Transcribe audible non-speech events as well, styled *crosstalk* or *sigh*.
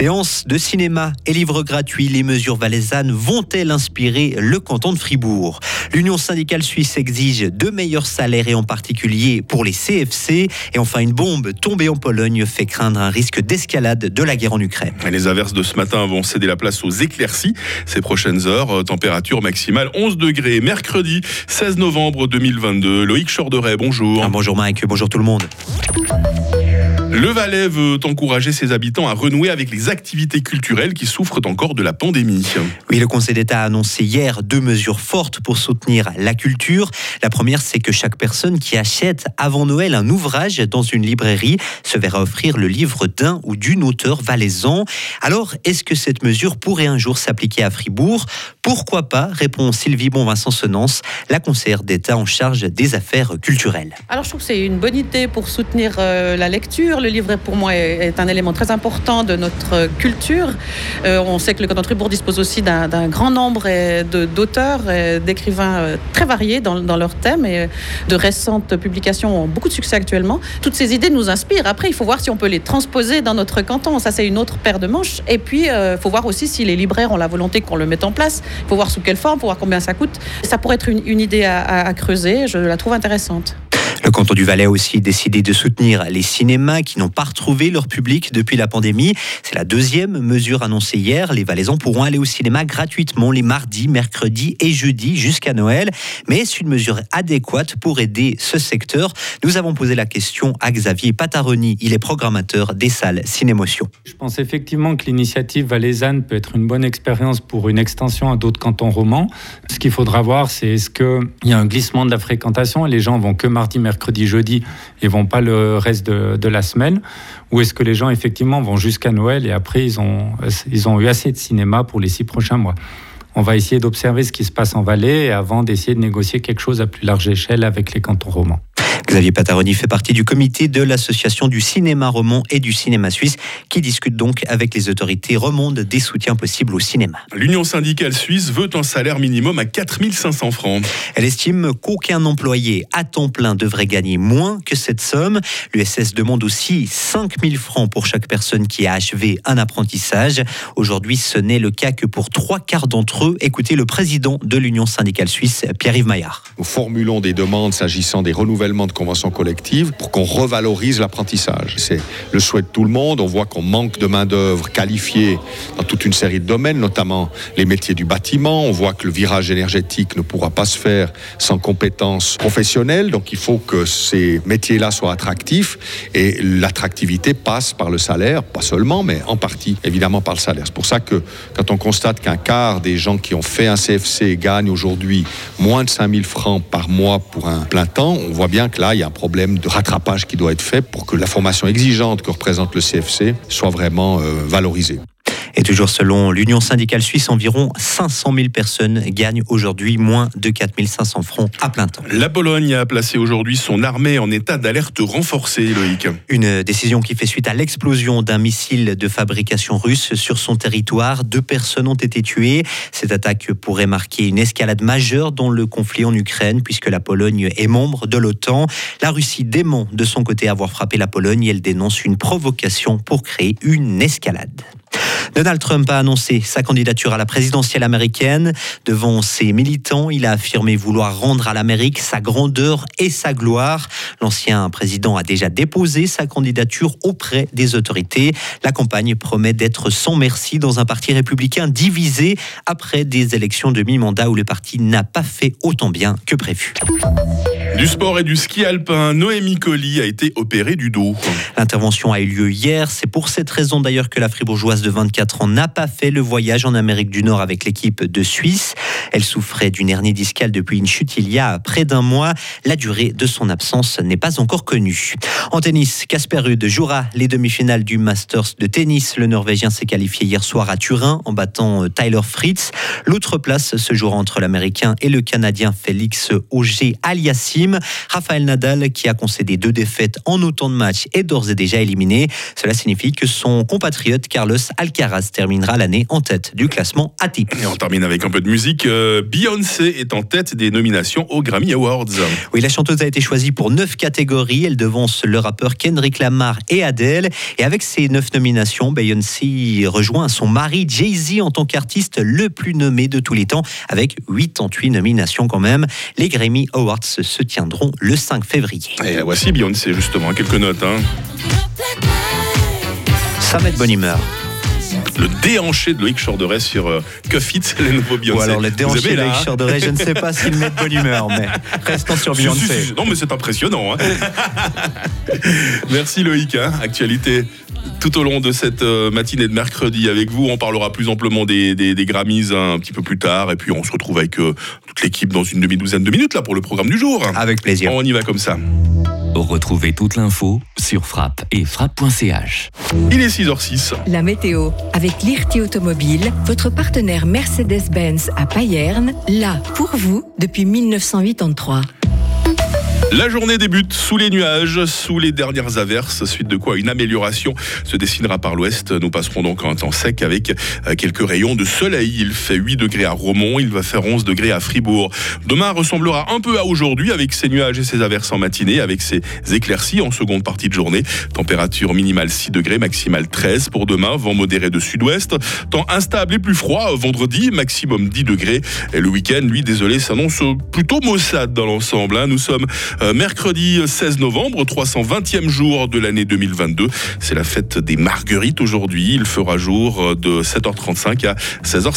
Séance de cinéma et livres gratuits, les mesures valaisannes vont-elles inspirer le canton de Fribourg? L'Union syndicale suisse exige de meilleurs salaires et en particulier pour les CFC. Et enfin, une bombe tombée en Pologne fait craindre un risque d'escalade de la guerre en Ukraine. les averses de ce matin vont céder la place aux éclaircies. Ces prochaines heures, euh, température maximale 11 degrés. Mercredi 16 novembre 2022. Loïc Chorderet, bonjour. Ah, bonjour Mike, bonjour tout le monde. Le Valais veut encourager ses habitants à renouer avec les activités culturelles qui souffrent encore de la pandémie. Oui, le Conseil d'État a annoncé hier deux mesures fortes pour soutenir la culture. La première, c'est que chaque personne qui achète avant Noël un ouvrage dans une librairie se verra offrir le livre d'un ou d'une auteur valaisan. Alors, est-ce que cette mesure pourrait un jour s'appliquer à Fribourg? Pourquoi pas? Répond Sylvie Bonvincent Senance, la conseillère d'État en charge des affaires culturelles. Alors, je trouve que c'est une bonne idée pour soutenir euh, la lecture le livre, pour moi, est, un élément très important de notre culture. Euh, on sait que le canton de Fribourg dispose aussi d'un grand nombre d'auteurs, d'écrivains euh, très variés dans, dans leurs thèmes et de récentes publications ont beaucoup de succès actuellement. Toutes ces idées nous inspirent. Après, il faut voir si on peut les transposer dans notre canton. Ça, c'est une autre paire de manches. Et puis, il euh, faut voir aussi si les libraires ont la volonté qu'on le mette en place. Il faut voir sous quelle forme, il voir combien ça coûte. Ça pourrait être une, idée à creuser. Je la trouve intéressante. Le canton du Valais a aussi décidé de soutenir les cinémas qui n'ont pas retrouvé leur public depuis la pandémie. C'est la deuxième mesure annoncée hier. Les Valaisans pourront aller au cinéma gratuitement les mardis, mercredis et jeudis jusqu'à Noël. Mais est-ce une mesure adéquate pour aider ce secteur Nous avons posé la question à Xavier Pataroni. Il est programmateur des salles Cinémotion. Je pense effectivement que l'initiative valaisanne peut être une bonne expérience pour une extension à d'autres cantons romans. Ce qu'il faudra voir, c'est est-ce qu'il y a un glissement de la fréquentation et les gens vont que mardi, mercredi mercredi, jeudi et vont pas le reste de, la semaine? Ou est-ce que les gens effectivement vont jusqu'à Noël et après ils ont, ils ont eu assez de cinéma pour les six prochains mois? On va essayer d'observer ce qui se passe en Valais avant d'essayer de négocier quelque chose à plus large échelle avec les cantons romans. Xavier Pataroni fait partie du comité de l'association du cinéma roman et du cinéma suisse qui discute donc avec les autorités romandes des soutiens possibles au cinéma. L'Union syndicale suisse veut un salaire minimum à 4500 francs. Elle estime qu'aucun employé à temps plein devrait gagner moins que cette somme. L'USS demande aussi 5000 francs pour chaque personne qui a achevé un apprentissage. Aujourd'hui, ce n'est le cas que pour trois quarts d'entre eux. Écoutez le président de l'Union syndicale suisse, Pierre-Yves Maillard. Nous formulons des demandes s'agissant des renouvellements de convention collective pour qu'on revalorise l'apprentissage. C'est le souhait de tout le monde. On voit qu'on manque de main-d'œuvre qualifiée dans toute une série de domaines, notamment les métiers du bâtiment. On voit que le virage énergétique ne pourra pas se faire sans compétences professionnelles. Donc il faut que ces métiers-là soient attractifs et l'attractivité passe par le salaire, pas seulement, mais en partie évidemment par le salaire. C'est pour ça que quand on constate qu'un quart des gens qui ont fait un CFC gagnent aujourd'hui moins de 5000 francs par mois pour un plein temps, on voit bien que là, il y a un problème de rattrapage qui doit être fait pour que la formation exigeante que représente le CFC soit vraiment euh, valorisée. Et toujours selon l'Union syndicale suisse, environ 500 000 personnes gagnent aujourd'hui moins de 4 500 francs à plein temps. La Pologne a placé aujourd'hui son armée en état d'alerte renforcée, Loïc. Une décision qui fait suite à l'explosion d'un missile de fabrication russe sur son territoire. Deux personnes ont été tuées. Cette attaque pourrait marquer une escalade majeure dans le conflit en Ukraine, puisque la Pologne est membre de l'OTAN. La Russie dément de son côté avoir frappé la Pologne et elle dénonce une provocation pour créer une escalade. Donald Trump a annoncé sa candidature à la présidentielle américaine. Devant ses militants, il a affirmé vouloir rendre à l'Amérique sa grandeur et sa gloire. L'ancien président a déjà déposé sa candidature auprès des autorités. La campagne promet d'être sans merci dans un parti républicain divisé après des élections de mi-mandat où le parti n'a pas fait autant bien que prévu. Du sport et du ski alpin, Noémie Colli a été opérée du dos. L'intervention a eu lieu hier. C'est pour cette raison d'ailleurs que la fribourgeoise de 24 ans n'a pas fait le voyage en Amérique du Nord avec l'équipe de Suisse. Elle souffrait d'une hernie discale depuis une chute il y a près d'un mois. La durée de son absence n'est pas encore connue. En tennis, Casper Ruud jouera les demi-finales du Masters de tennis. Le Norvégien s'est qualifié hier soir à Turin en battant euh, Tyler Fritz. L'autre place se jouera entre l'Américain et le Canadien Félix Auger Aliassim. Rafael Nadal, qui a concédé deux défaites en autant de matchs, est d'ores et déjà éliminé. Cela signifie que son compatriote Carlos Alcaraz terminera l'année en tête du classement ATP. Et on termine avec un peu de musique. Euh, Beyoncé est en tête des nominations aux Grammy Awards. Oui, la chanteuse a été choisie pour neuf catégories. Elle devance le rappeur Kendrick Lamar et Adele. Et avec ces neuf nominations, Beyoncé rejoint son mari Jay-Z en tant qu'artiste le plus nommé de tous les temps, avec 88 nominations quand même. Les Grammy Awards se tiendront le 5 février. Et voici Beyoncé, justement, quelques notes. Hein. Ça met de bonne humeur le déhanché de Loïc Chorderet sur euh, Cuff It, *laughs* les nouveaux Beyoncé. Ou alors le déhanché de Loïc hein Chorderet, je ne sais pas s'il met de bonne humeur, mais restons sur *laughs* Beyoncé. non, mais c'est impressionnant. Hein. *laughs* Merci Loïc. Hein. Actualité tout au long de cette euh, matinée de mercredi avec vous. On parlera plus amplement des, des, des Grammys un petit peu plus tard. Et puis on se retrouve avec euh, toute l'équipe dans une demi-douzaine de minutes là pour le programme du jour. Avec plaisir. On y va comme ça. Retrouvez toute l'info sur frappe et frappe.ch. Il est 6h06. La météo avec l'IRT Automobile, votre partenaire Mercedes-Benz à Payerne, là pour vous depuis 1983. La journée débute sous les nuages, sous les dernières averses, suite de quoi une amélioration se dessinera par l'ouest. Nous passerons donc un temps sec avec euh, quelques rayons de soleil. Il fait 8 degrés à Romont, il va faire 11 degrés à Fribourg. Demain ressemblera un peu à aujourd'hui avec ces nuages et ces averses en matinée, avec ces éclaircies en seconde partie de journée. Température minimale 6 degrés, maximale 13 pour demain, vent modéré de sud-ouest. Temps instable et plus froid vendredi, maximum 10 degrés. Et le week-end, lui, désolé, s'annonce plutôt maussade dans l'ensemble. Hein. Nous sommes mercredi 16 novembre, 320e jour de l'année 2022. C'est la fête des Marguerites aujourd'hui. Il fera jour de 7h35 à 16h50.